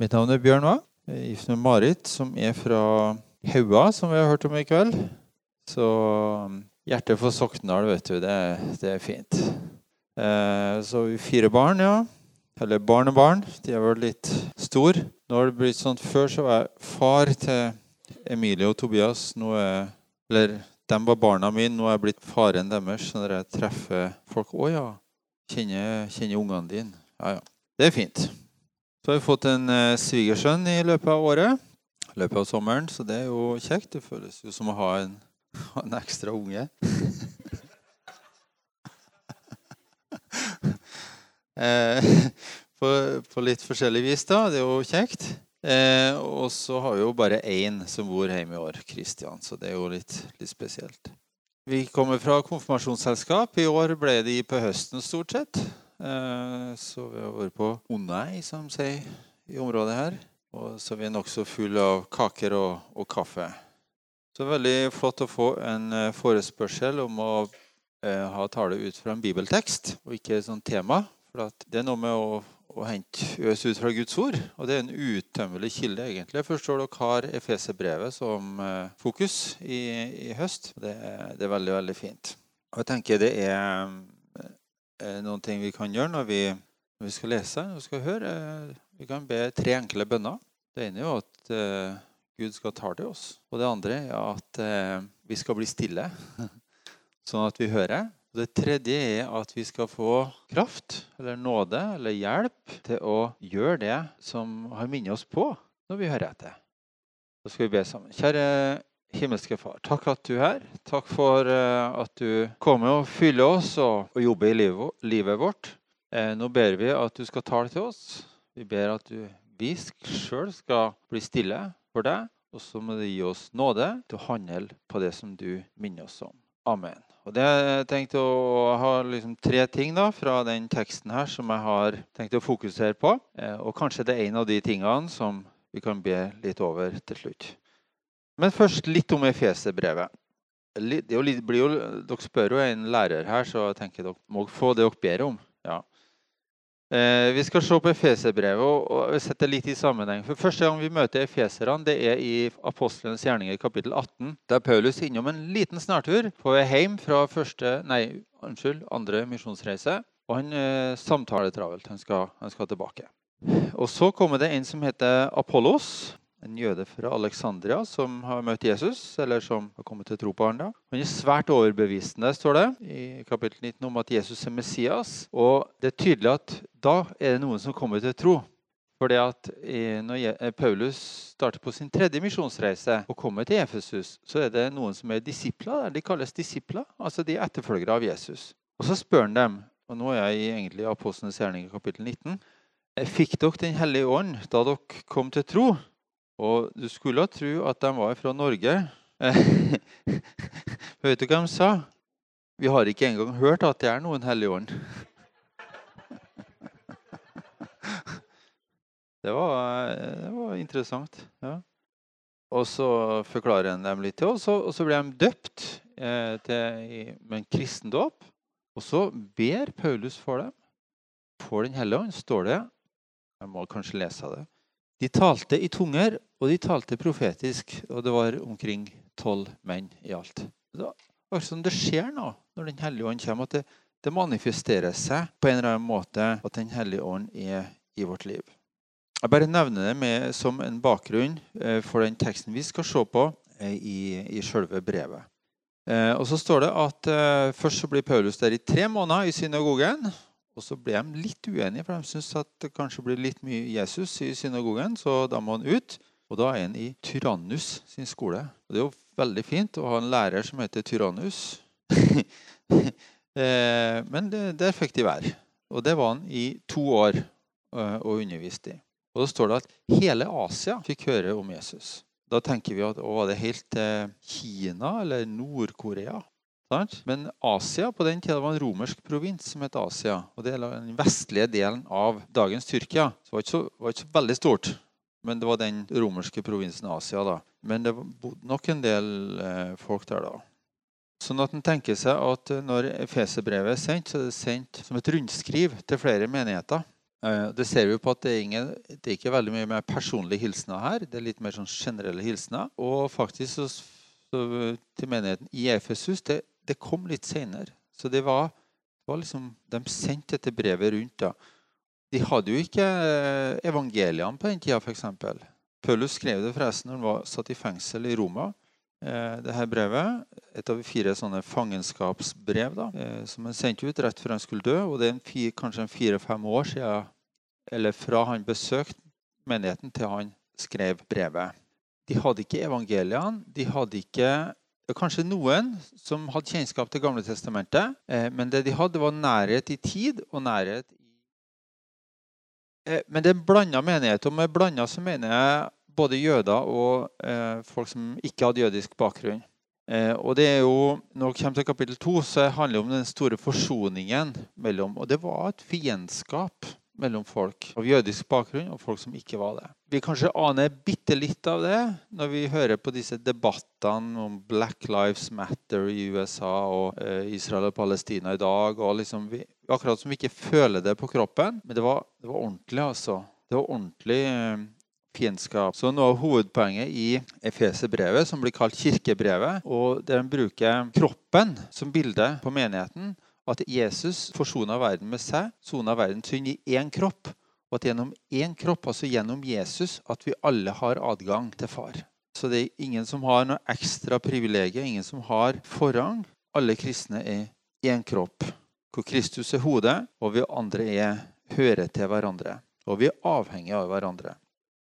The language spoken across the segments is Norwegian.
Mitt navn er Bjørn Va. Jeg er gift med Marit, som er fra Haua, som vi har hørt om i kveld. Så um, hjertet for Sokndal, vet du, det, det er fint. Eh, så vi fire barn, ja. Eller barnebarn. De har vært litt store. Nå har det blitt sånn Før så var jeg far til Emilie og Tobias. Nå er, eller de var barna mine, nå er jeg blitt faren deres. Når jeg treffer folk Å ja, kjenner, kjenner ungene dine. Ja, ja. Det er fint. Så har vi fått en eh, svigersønn i løpet av året. I løpet av sommeren, så det er jo kjekt. Det føles jo som å ha en, en ekstra unge. eh, på, på, litt forskjellig vis, da. Det er jo kjekt. Eh, og så har vi jo bare én som bor hjemme i år, Kristian. Så det er jo litt, litt, spesielt. Vi kommer fra konfirmasjonsselskap. I år ble de på høsten, stort sett. Eh, så vi har vært på Onei, som sier i området her. Og så er vi nokså fulle av kaker og, og, kaffe. Så er veldig flott å få en eh, forespørsel om å eh, ha tale ut fra en bibeltekst, og ikke et sånt tema. For det er noe med å, å hente øs ut fra Guds ord. Og det er en utømmelig kilde, egentlig. Jeg forstår dere har Efeserbrevet som fokus i, i høst. Det er, det er, veldig, veldig fint. Og jeg tenker det er noen ting vi kan gjøre når vi, når vi skal lese og skal høre. Vi kan be tre enkle bønner. Det ene er jo at uh, Gud skal ta til oss. Og det andre er at vi skal bli stille, sånn at vi hører. Og det tredje er at vi skal få kraft eller nåde eller hjelp til å gjøre det som har minnet oss på når vi hører etter. Da skal vi be sammen. Kjære himmelske Far, takk at du er her. Takk for uh, at du kommer og fyller oss og, og jobber i livet, livet vårt. Eh, nå ber vi at du skal tale til oss. Vi ber at du, vi sjøl skal bli stille for deg, og så må du gi oss nåde til å handle på det som du minner oss om. Amen. Og det Jeg tenkt å ha liksom tre ting da, fra den teksten her som jeg har tenkt å fokusere på. Eh, og kanskje det er en av de tingene som vi kan be litt over til slutt. Men først litt om Efeserbrevet. Dere spør jo en lærer her, så jeg tenker dere må få det dere ber om. Ja. Eh, vi skal se på Efeserbrevet og, og sette litt i sammenheng. For Første gang vi møter efeserne, det er i Apostlenes gjerninger kapittel 18. Der Paulus innom en liten snartur på vei hjem fra første, nei, unnskyld, andre misjonsreise. Og han eh, samtaler travelt. Han skal, han skal tilbake. Og Så kommer det en som heter Apollos en jøde fra Alexandria som har møtt Jesus, eller som har kommet til tro på han. da. Han er svært overbevisende, står det i kapittel 19, om at Jesus er Messias. Og det er tydelig at da er det noen som kommer til tro. Fordi at Når eh, Paulus starter på sin tredje misjonsreise og kommer til Efesus, så er det noen som er disipler. De kalles disipler, altså de er etterfølgere av Jesus. Og Så spør han dem, og nå er jeg egentlig i Apostlenes gjerning kapittel 19, fikk dere Den hellige ånd da dere kom til tro? Og du skulle tro at de var fra Norge. Vet du hva de sa? Vi har ikke engang hørt at det er noen hellig ånd. Det var, det var interessant. Ja. Og så forklarer han dem litt til oss, og så blir de døpt eh, til, med en kristendåp. Og så ber Paulus for dem. For Den hellige ånd står det Jeg må kanskje lese det. De talte i tunger, og de talte profetisk. Og det var omkring tolv menn i alt. Det er sånn det skjer nå når Den hellige ånd kommer. At det, det, manifesterer seg på en eller annen måte at Den hellige ånd er i vårt liv. Jeg bare nevner det med, som en bakgrunn eh, for den teksten vi skal se på eh, i, i selve brevet. Eh, og så står det at Først så blir Paulus der i tre måneder i synagogen. Og så ble de litt uenige, for de syntes at det kanskje blir litt mye Jesus i synagogen. Så da må han ut. Og da er han i Tyrannus sin skole. Og det er jo veldig fint å ha en lærer som heter Tyrannus. Eh, men der fikk de være. Og det var han i to år eh, og underviste i. Og da står det at hele Asia fikk høre om Jesus. Da tenker vi at å, var det helt til Kina eller Nord-Korea? Men Asia på den tida var en romersk provins som het Asia. og Det er den vestlige delen av dagens Tyrkia. Så det var ikke så, var ikke så veldig stort. Men det var den romerske provinsen Asia. da. Men det bodde nok en del eh, folk der da. Sånn at en tenker seg at når Efeserbrevet er sendt, så er det sendt som et rundskriv til flere menigheter. Eh, det ser vi på at det er, ingen, det er ikke veldig mye mer personlige hilsener her. Det er litt mer sånn generelle hilsener. Og faktisk så, så, til menigheten i Efesus det, det kom litt seinere. Så det var, det var, liksom De sendte dette brevet rundt. da. De hadde jo ikke eh, evangeliene på den tida, f.eks. Paulus skrev det forresten når han var satt i fengsel i Roma. Eh, det her brevet, Et av fire sånne fangenskapsbrev da, eh, som han sendte ut rett før han skulle dø. og Det er en fire, kanskje fire-fem år siden, eller fra han besøkte menigheten til han skrev brevet. De hadde ikke evangeliene. De hadde ikke Kanskje noen som hadde kjennskap til Gamle testamentet. Eh, men det de hadde, var nærhet i tid og nærhet i Men det er en blanda menighet. Og med blanda så mener jeg både jøder og eh, folk som ikke hadde jødisk bakgrunn. Eh, og det er jo, Når vi kommer til kapittel to, så handler det om den store forsoningen mellom Og det var et fiendskap mellom folk av jødisk bakgrunn og folk som ikke var det. Vi kanskje aner bitte litt av det når vi hører på disse debattene om Black Lives Matter i USA og eh, Israel og Palestina i dag. og liksom vi, Akkurat som vi ikke føler det på kroppen. Men det var, det var ordentlig, altså. Det var ordentlig eh, fiendskap. Så Noe av hovedpoenget i Efeserbrevet, som blir kalt kirkebrevet, og der en bruker kroppen som bilde på menigheten, at Jesus forsona verden med seg, sona verdens synd i én kropp, og at gjennom én kropp, altså gjennom Jesus, at vi alle har adgang til Far. Så det er ingen som har noe ekstra privilegier, ingen som har forrang. Alle kristne er én kropp, hvor Kristus er hodet, og vi andre er hører til hverandre. Og vi er avhengige av hverandre.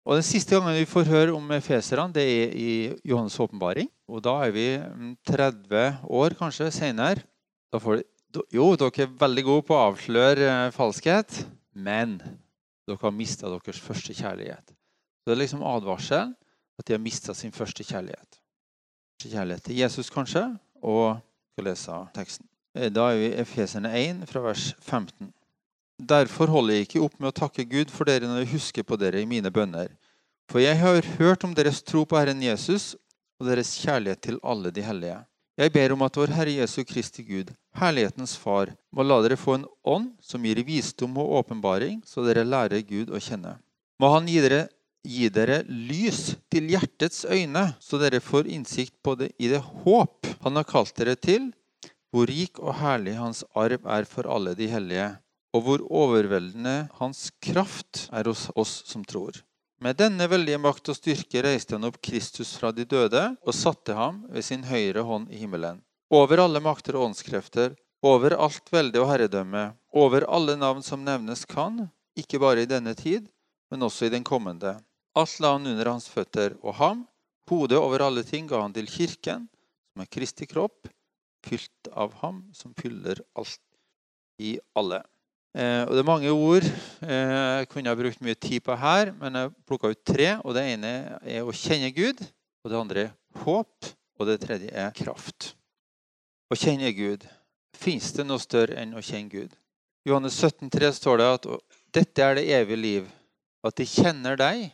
Og Den siste gangen vi får høre om feserne, det er i Johannes' åpenbaring. Og da er vi 30 mm, år kanskje senere. Jo, dere er veldig gode på å avsløre eh, falskhet, men dere har mista deres første kjærlighet. Så Det er liksom advarselen at de har mista sin første kjærlighet. Første kjærlighet til Jesus, kanskje, og skal lese teksten. Eh, da er vi i Efeserne 1, fra vers 15. Derfor holder jeg ikke opp med å takke Gud for dere når jeg husker på dere i mine bønner. For jeg har hørt om deres tro på Herren Jesus og deres kjærlighet til alle de hellige. Jeg ber om at vår Herre Jesu Kristi Gud, herlighetens Far, må la dere få en ånd som gir visdom og åpenbaring, så dere lærer Gud å kjenne. Må Han gi dere, gi dere lys til hjertets øyne, så dere får innsikt på det i det håp Han har kalt dere til, hvor rik og herlig Hans arv er for alle de hellige og hvor overveldende hans kraft er hos oss som tror. Med denne veldige makt og styrke reiste han opp Kristus fra de døde og satte ham ved sin høyre hånd i himmelen. Over alle makter og åndskrefter, over alt velde og herredømme, over alle navn som nevnes kan, ikke bare i denne tid, men også i den kommende. Alt la han under hans føtter, og ham, hodet over alle ting, ga han til kirken, som er Kristi kropp, fylt av ham som fyller alt i alle. Eh, og Det er mange ord eh, jeg kunne ha brukt mye tid på her, men jeg plukka ut tre. og Det ene er å kjenne Gud, og det andre er håp, og det tredje er kraft. Å kjenne Gud. Fins det noe større enn å kjenne Gud? I Johannes 17, 17,3 står det at dette er det evige liv, at de kjenner deg,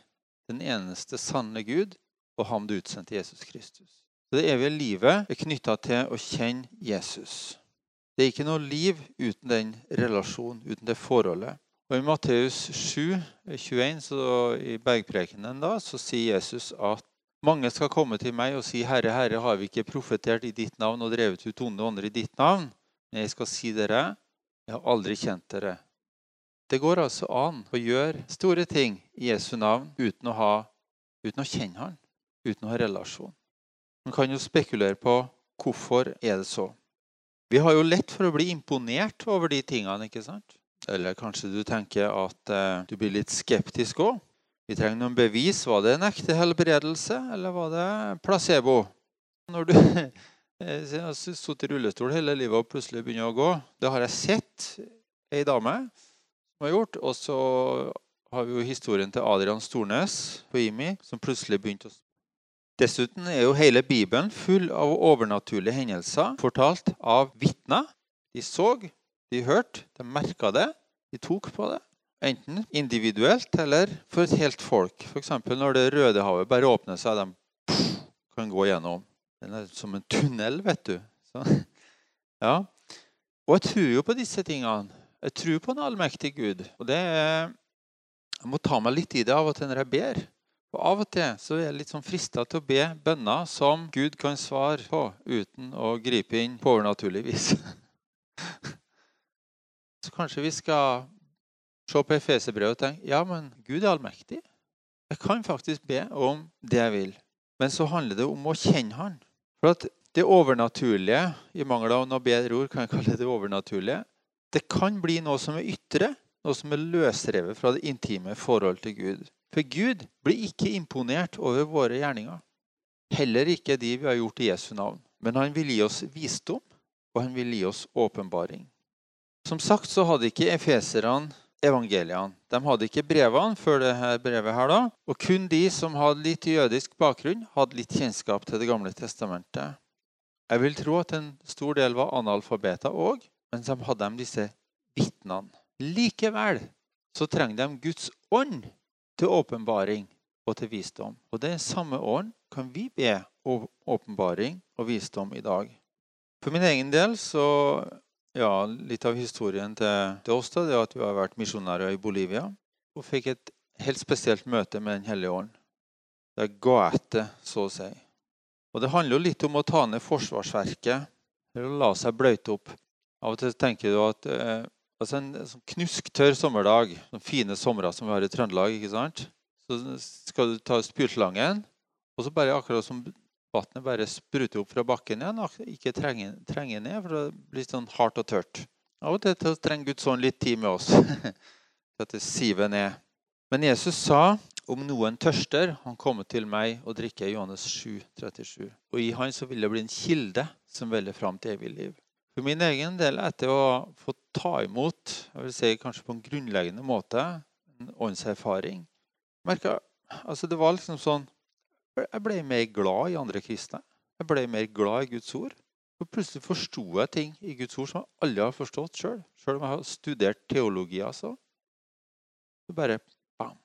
den eneste sanne Gud, og ham du utsendte Jesus Kristus. Så Det evige livet er knytta til å kjenne Jesus. Det er ikke noe liv uten den relasjonen, uten det forholdet. Og I Matteus 7, 21, så I bergprekenen da, så sier Jesus at mange skal komme til meg og si, 'Herre, Herre, har vi ikke profetert i ditt navn og drevet ut onde ånder i ditt navn?' Men jeg skal si dere, jeg har aldri kjent dere. Det går altså an å gjøre store ting i Jesu navn uten å, ha, uten å kjenne han, uten å ha relasjon. Man kan jo spekulere på hvorfor er det så. Vi har jo lett for å bli imponert over de tingene, ikke sant? Eller kanskje du tenker at uh, du blir litt skeptisk òg. Vi trenger noen bevis. Var det en ekte helbredelse, eller var det placebo? Når du har sittet i rullestol hele livet og plutselig begynner å gå Det har jeg sett ei dame som har gjort. Og så har vi jo historien til Adrian Stornes på IMI, som plutselig begynte å Dessuten er jo hele Bibelen full av overnaturlige hendelser fortalt av vitner. De så, de hørte, de merka det, de tok på det. Enten individuelt eller for et helt folk. F.eks. når det Røde havet bare åpner seg, de kan gå gjennom. Den er som en tunnel, vet du. Så, ja. Og jeg tror jo på disse tingene. Jeg tror på en allmektig Gud. Og det er Jeg må ta meg litt i det av og til når jeg ber. Og Av og til så er jeg litt sånn frista til å be bønner som Gud kan svare på uten å gripe inn på overnaturlig vis. Så kanskje vi skal se på Efeserbrevet og tenke ja, men Gud er allmektig. Jeg kan faktisk be om det jeg vil. Men så handler det om å kjenne Han. For at det overnaturlige, i mangel av noe bedre ord, kan jeg kalle det overnaturlige, det kan bli noe som er ytre, noe som er løsrevet fra det intime forhold til Gud. For Gud blir ikke imponert over våre gjerninger. Heller ikke de vi har gjort i Jesu navn. Men han vil gi oss visdom, og han vil gi oss åpenbaring. Som sagt så hadde ikke efeserne evangeliene. De hadde ikke brevene før dette brevet. her da, Og kun de som hadde litt jødisk bakgrunn, hadde litt kjennskap til Det gamle testamentet. Jeg vil tro at en stor del var analfabeter òg, men så hadde de disse vitnene. Likevel så trenger de Guds ånd til åpenbaring og til visdom. Og den samme ånd kan vi be om åpenbaring og visdom i dag. For min egen del så ja, litt av historien til, oss da, det er at vi har vært misjonærer i Bolivia og fikk et helt spesielt møte med Den hellige ånd. Det ga etter, så å si. Og det handler jo litt om å ta ned forsvarsverket eller la seg bløyte opp. Av og til tenker du at eh, altså en, en sånn knusktørr sommerdag, sånne fine somre som vi har i Trøndelag, ikke sant? så skal du ta spylslangen, og så bare akkurat som vannet bare spruter opp fra bakken igjen og ikke trenger, ned, for det blir sånn hardt og tørt. Av og til trenger Guds ånd litt tid med oss for at det siver ned. Men Jesus sa om noen tørster, han kommer til meg og drikker Johannes 7, 37. Og i han så vil det bli en kilde som velger fram til evig liv. For min egen del, etter å få ta imot jeg vil si kanskje på en grunnleggende måte, en åndserfaring merket, altså Det var liksom sånn jeg ble mer glad i andre kristne. Jeg ble mer glad i Guds ord. Og plutselig forsto jeg ting i Guds ord som jeg aldri har forstått sjøl. Selv om jeg har studert teologi. altså. Det bare bam.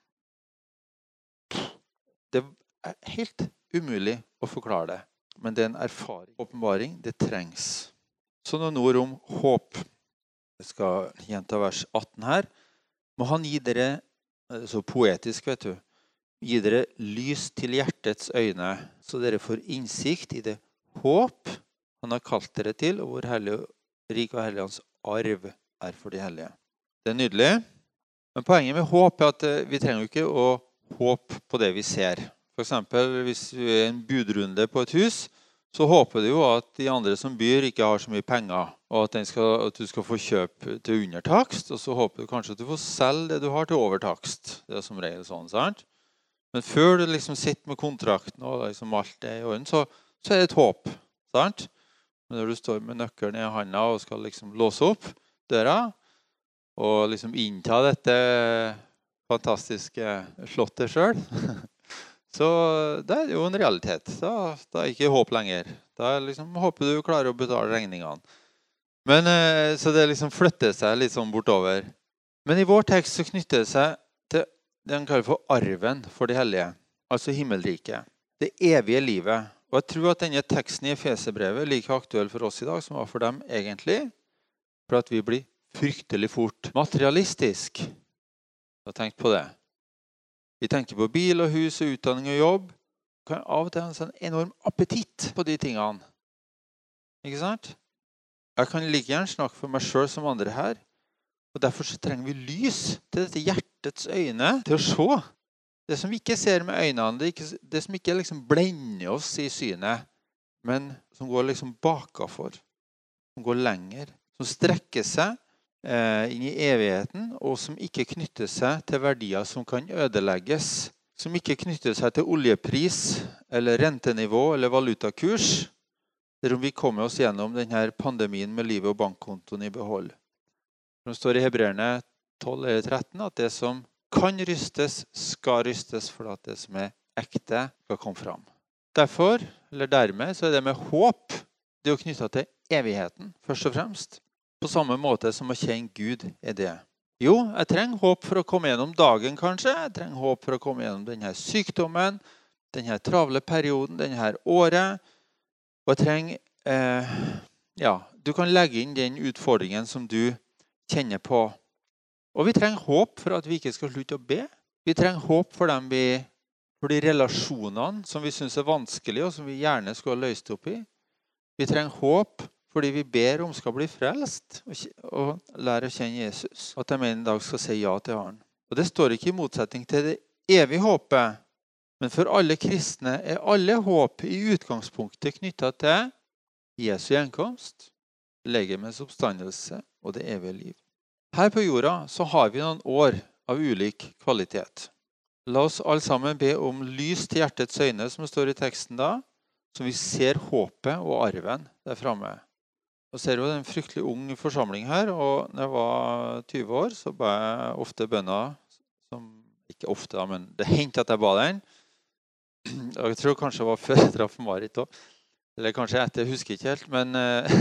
Det er helt umulig å forklare det. Men det er en erfaring. Åpenbaring. Det trengs. Så noen ord om håp. Jeg skal gjenta vers 18 her. Må han gi dere Så poetisk, vet du gi dere lys til hjertets øyne, så dere får innsikt i det håp han har kalt dere til, og hvor hellig, rik og hellig hans arv er for de hellige. Det er nydelig. Men poenget med håp er at eh, vi trenger jo ikke å håpe på det vi ser. F.eks. hvis vi er en budrunde på et hus, så håper du jo at de andre som byr, ikke har så mye penger, og at, skal, at du skal få kjøpe til undertakst. Og så håper du kanskje at du får selge det du har, til overtakst. Det er som regel sånn, sant? Men før du liksom sitter med kontrakten og liksom alt er i orden, så, så, er det et håp. sant? Men når du står med nøkkelen i handa og skal liksom låse opp døra og liksom innta dette fantastiske slottet sjøl, så det er jo en realitet. Da, da er ikke håp lenger. Da liksom, håper du klarer å betale regningene. Men, eh, så det liksom flytter seg litt sånn bortover. Men i vår tekst så knytter det seg til det han kaller for arven for de hellige, altså himmelriket. Det evige livet. Og Jeg tror at denne teksten i Efeserbrevet er like aktuell for oss i dag som var for dem egentlig. For at vi blir fryktelig fort materialistisk. Jeg har tenkt på det. Vi tenker på bil og hus og utdanning og jobb. Vi kan av og til ha en sånn enorm appetitt på de tingene. Ikke sant? Jeg kan like gjerne snakke for meg sjøl som andre her. Og Derfor trenger vi lys til dette hjertets øyne til å se. Det som vi ikke ser med øynene, det, ikke, det som ikke liksom blender oss i synet, men som går liksom bakafor, som går lenger, som strekker seg inn i evigheten, og som ikke knytter seg til verdier som kan ødelegges. Som ikke knytter seg til oljepris eller rentenivå eller valutakurs. Eller om vi kommer oss gjennom denne pandemien med livet og bankkontoen i behold. Det står i Hebreerne 12 eller 13 at det som kan rystes, skal rystes for at det som er ekte, skal komme fram. Derfor, eller dermed, så er det med håp det er knytta til evigheten, først og fremst. På samme måte som å kjenne Gud er det. Jo, jeg trenger håp for å komme gjennom dagen, kanskje. Jeg trenger håp for å komme gjennom denne sykdommen, denne travle perioden, denne året. Og jeg trenger eh, Ja, du kan legge inn den utfordringen som du kjenner på og vi trenger håp for at vi ikke skal slutte å be. Vi trenger håp for, vi, for de relasjonene som vi syns er vanskelige, og som vi gjerne skulle ha løst opp i. Vi trenger håp fordi vi ber om skal bli frelst og, lære å kjenne Jesus. At de en dag skal si ja til Han. Og Det står ikke i motsetning til det evige håpet. Men for alle kristne er alle håp i utgangspunktet knytta til Jesu gjenkomst, legemets oppstandelse og det evige liv. Her på jorda så har vi noen år av ulik kvalitet. La oss alle sammen be om lys til hjertets øyne, som står i teksten da, så vi ser håpet og arven der framme. Og ser er en fryktelig ung forsamling her. Og når jeg var 20 år, så ba jeg ofte bønner som Ikke ofte, men det hendte at jeg ba den. Jeg tror kanskje det var før jeg traff Marit òg. Eller kanskje etter, jeg husker ikke helt. Men eh,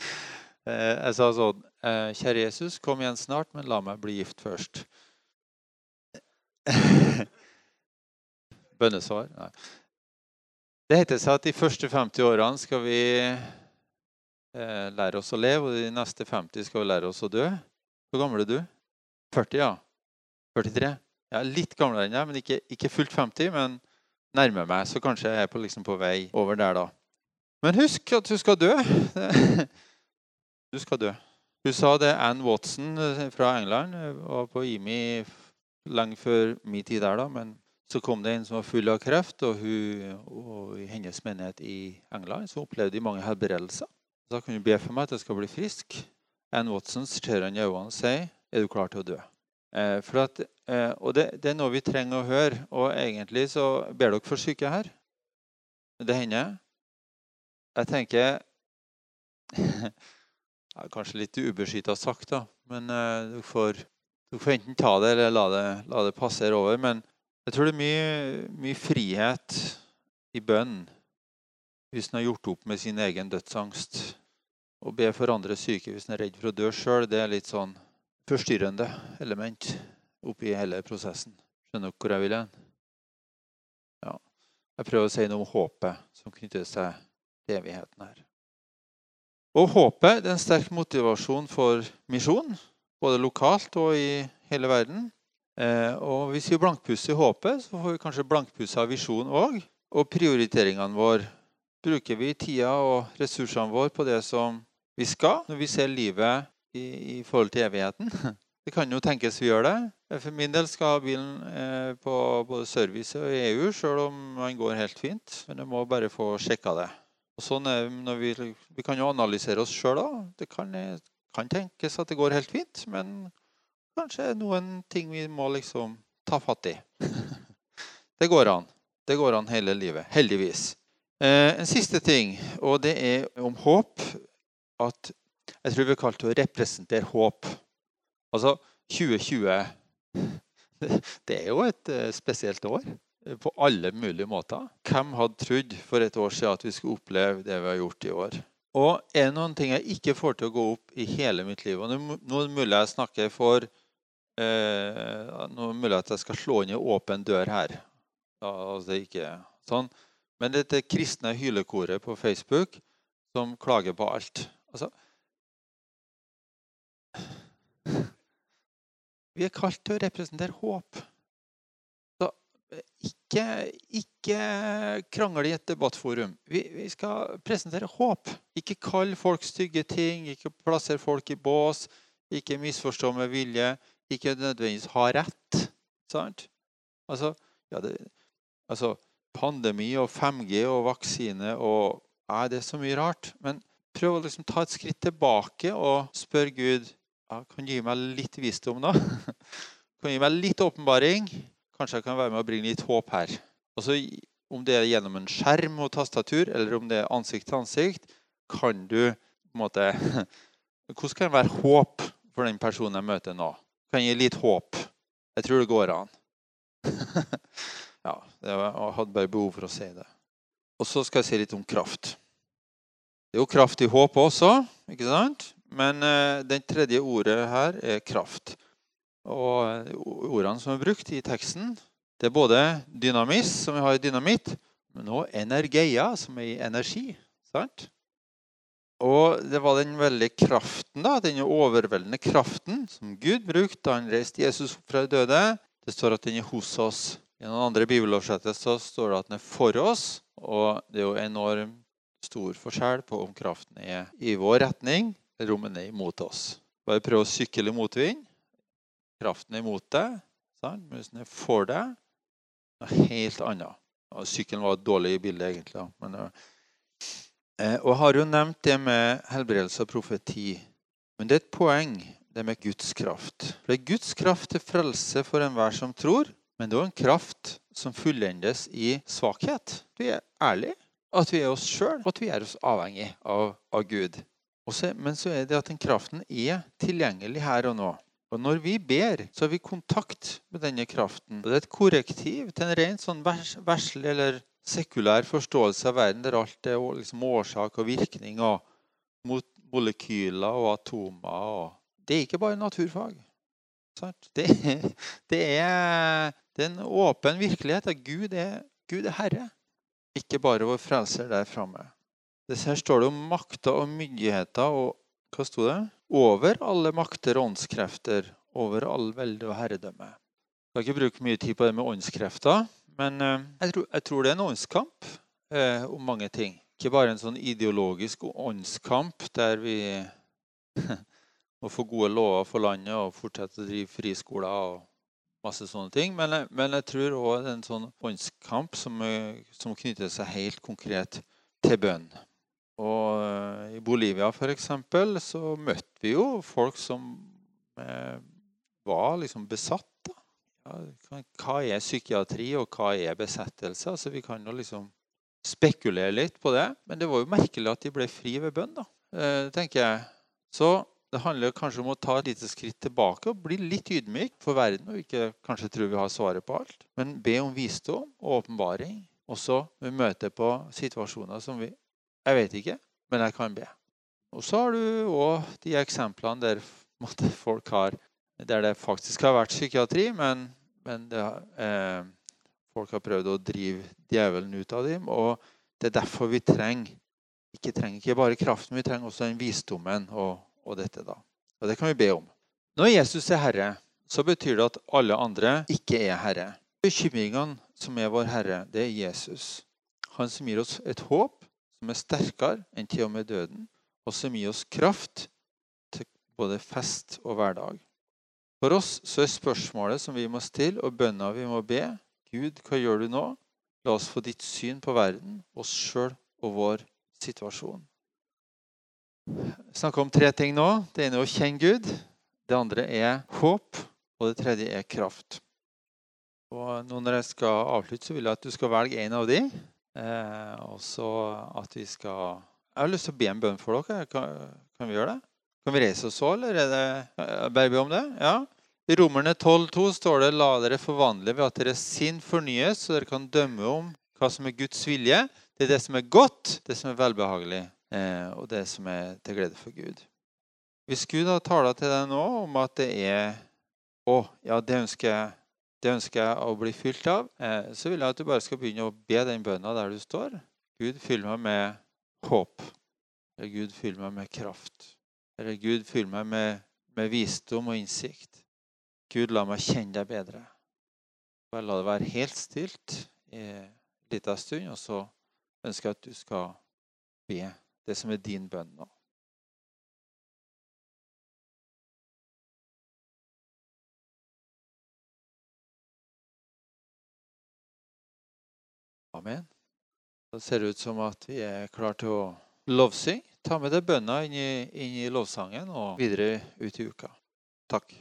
eh, jeg sa sånn eh, Kjære Jesus, kom igjen snart, men la meg bli gift først. Bønnesvar? Nei. Det heter seg at de første 50 årene skal vi lære oss å leve, og de neste 50 skal vi lære oss å dø. Hvor gammel er du? 40, ja. 43? Jeg er litt gamlere enn deg, men ikke, ikke, fullt 50. Men nærmer meg, så kanskje jeg er på, liksom på vei over der, da. Men husk at du skal dø. Du skal dø. Hun sa det Ann Watson eh, fra England var på IMI lenge før min tid der, da. Men så kom det en som var full av kreft, og, hun, og i hennes menighet i England så opplevde de mange helbredelser. Da kan du be for meg at jeg skal bli frisk. Ann Watson ser han i øynene og sier, 'Er du klar til å dø?' Eh, at, eh, og det, det, er noe vi trenger å høre. Og egentlig så ber dere for syke her. Det hender. Jeg tenker Kanskje litt ubeskytta sagt, da. Men eh, du, får, du, får, enten ta det eller la det, la det passere over. Men jeg tror det er mye, mye frihet i bønn hvis en har gjort opp med sin egen dødsangst. Å be for andre syke hvis en er redd for å dø sjøl, det er litt sånn forstyrrende element oppi hele prosessen. Skjønner dere hvor jeg vil hen? Ja. Jeg prøver å si noe om håpet som knytter seg til evigheten her. Og håpet det er en sterk motivasjon for misjon, både lokalt og i hele verden. Eh, og hvis vi blankpusser håpet, så får vi kanskje blankpussa visjon òg. Og prioriteringene våre bruker vi tida og ressursene våre på det som vi skal, når vi ser livet i, i forhold til evigheten. Det kan jo tenkes vi gjør det. For min del skal bilen eh, på både service og EU, sjøl om den går helt fint. Men jeg må bare få sjekka det. Og sånn er når vi, vi kan jo analysere oss sjøl òg. Det kan, kan, tenkes at det går helt fint, men kanskje noen ting vi må liksom ta fatt i. Det går an. Det går an hele livet. Heldigvis. Eh, en siste ting, og det er om håp. At jeg tror vi er kalt til å representere håp. Altså 2020 Det er jo et eh, spesielt år eh, på alle mulige måter. Hvem hadde trodd for et år siden at vi skulle oppleve det vi har gjort i år? Og er det noen ting jeg ikke får til å gå opp i hele mitt liv? Og nå er det mulig jeg snakker for eh, Nå er det mulig at jeg skal slå inn en åpen dør her. Altså ikke sånn. Men dette kristne hylekoret på Facebook som klager på alt. Altså, vi er kalt til å representere håp. Så eh, ikke, ikke krangle i et debattforum. Vi, vi, skal presentere håp. Ikke kall folk stygge ting, ikke plassere folk i bås, ikke misforstå med vilje, ikke nødvendigvis ha rett. Sant? Altså, ja, det, altså pandemi og 5G og vaksine og er Det så mye rart. Men prøv å liksom ta et skritt tilbake og spør Gud ja, kan du gi meg litt visdom nå. Kan du gi meg litt åpenbaring. Kanskje jeg kan være med og bringe litt håp her. Altså, Om det er gjennom en skjerm og tastatur, eller om det er ansikt til ansikt, kan du på en måte Hvordan kan det være håp for den personen jeg møter nå? Kan jeg gi litt håp? Jeg tror det går an. jeg hadde bare behov for å si det. Og så skal jeg si litt om kraft. Det er jo kraft i håpet også, ikke sant? Men eh, den tredje ordet her er kraft. Og eh, ordene som er brukt i teksten, det er både dynamis, som vi har i dynamitt, men også energeia, som er i energi. sant? Og det var den veldige kraften, da, den overveldende kraften som Gud brukte da han reiste Jesus fra de døde, Det står at den er hos oss. I noen andre bibeloversettelser står det at den er for oss. Og det er jo enormt stor forskjell på om kraften er i vår retning eller om den er imot oss. Bare prøv å sykle i motvind. Kraften er imot deg, men hvis den er for deg, er helt annet. Og sykkelen var et dårlig bilde, egentlig. Men, eh, og jeg har jo nevnt det med helbredelse og profeti. Men det er et poeng, det med Guds kraft. For det er Guds kraft til frelse for enhver som tror. Men det er også en kraft som fullendes i svakhet. Vi er ærlige. At vi er oss sjøl, og at vi er oss avhengig av, av Gud. Også, men så er det at den kraften er tilgjengelig her og nå. Og når vi ber, så har vi kontakt med denne kraften. Og det er et korrektiv til en rent sånn vers, verslig eller sekulær forståelse av verden, der alt er liksom årsak og virkning og mot molekyler og atomer. Og det er ikke bare naturfag. Det, det, er, det, er, en åpen virkelighet at Gud er, Gud er Herre, ikke bare vår frelser der framme. Her står det om makter og myndigheter og hva sto det? Over alle makter og åndskrefter, over all velde og herredømme. Jeg skal ikke bruke mye tid på det med åndskrefter, men eh, jeg tror, jeg tror det er en åndskamp eh, om mange ting. Ikke bare en sånn ideologisk åndskamp der vi må få gode lover for landet og fortsette å drive friskoler og masse sånne ting. Men, jeg, men jeg tror òg det er en sånn åndskamp som, som, knytter seg helt konkret til bønn. Og eh, I Bolivia for eksempel, så møtte vi jo folk som eh, var liksom besatt. Ja, hva er psykiatri, og hva er besettelse? Altså, vi kan jo liksom spekulere litt på det. Men det var jo merkelig at de ble fri ved bønn, da, eh, tenker jeg. Så det handler kanskje om å ta et lite skritt tilbake og bli litt ydmyk for verden. Og ikke kanskje tro vi har svaret på alt. Men be om visdom og åpenbaring. Også ved møte på situasjoner som vi Jeg vet ikke, men jeg kan be. Og så har du òg de eksemplene der folk har Der det faktisk har vært psykiatri, men, men det, eh, folk har prøvd å drive djevelen ut av dem. Og det er derfor vi trenger ikke, trenger ikke bare kraften, vi trenger også den visdommen og, og, dette. da. Og det kan vi be om. Når Jesus er herre, så betyr det at alle andre ikke er herre. Bekymringene som er vår herre, det er Jesus. Han som gir oss et håp som er sterkere enn til og med døden, og som gir oss kraft til både fest og hverdag. For oss så er spørsmålet som vi må stille, og bønna vi må be, Gud, hva gjør du nå? La oss få ditt syn på verden, oss sjøl og vår situasjon. Jeg snakker om tre ting nå. Det ene er å kjenne Gud. Det andre er håp. Og det tredje er kraft. Og nå når jeg skal avslutte, så vil jeg at du skal velge en av de. Eh, og så at vi skal Jeg har lyst til å be en bønn for dere. Kan, kan vi gjøre det? Kan vi reise oss så, eller er det bare be om det? Ja? I Romerne 12,2 står det La dere forvandle ved at deres sinn fornyes, så dere kan dømme om hva som er Guds vilje. Det er det som er godt, det som er velbehagelig, eh, og det som er til glede for Gud. Hvis Gud har tala til deg nå om at det er Å, ja, det ønsker jeg, det ønsker jeg å bli fylt av, eh, så vil jeg at du bare skal begynne å be den bønna der du står. Gud, fyll meg med håp. Eller Gud, fyll meg med kraft. Eller Gud, fyll meg med, med visdom og innsikt. Gud, la meg kjenne deg bedre. Bare la det være helt stilt i en liten stund, og så ønsker jeg at du skal be det som er din bønn nå. Amen. Da ser det ut som at vi er klare til å lovsynge. Ta med deg bønna inn i, inn i lovsangen og videre ut i uka. Takk.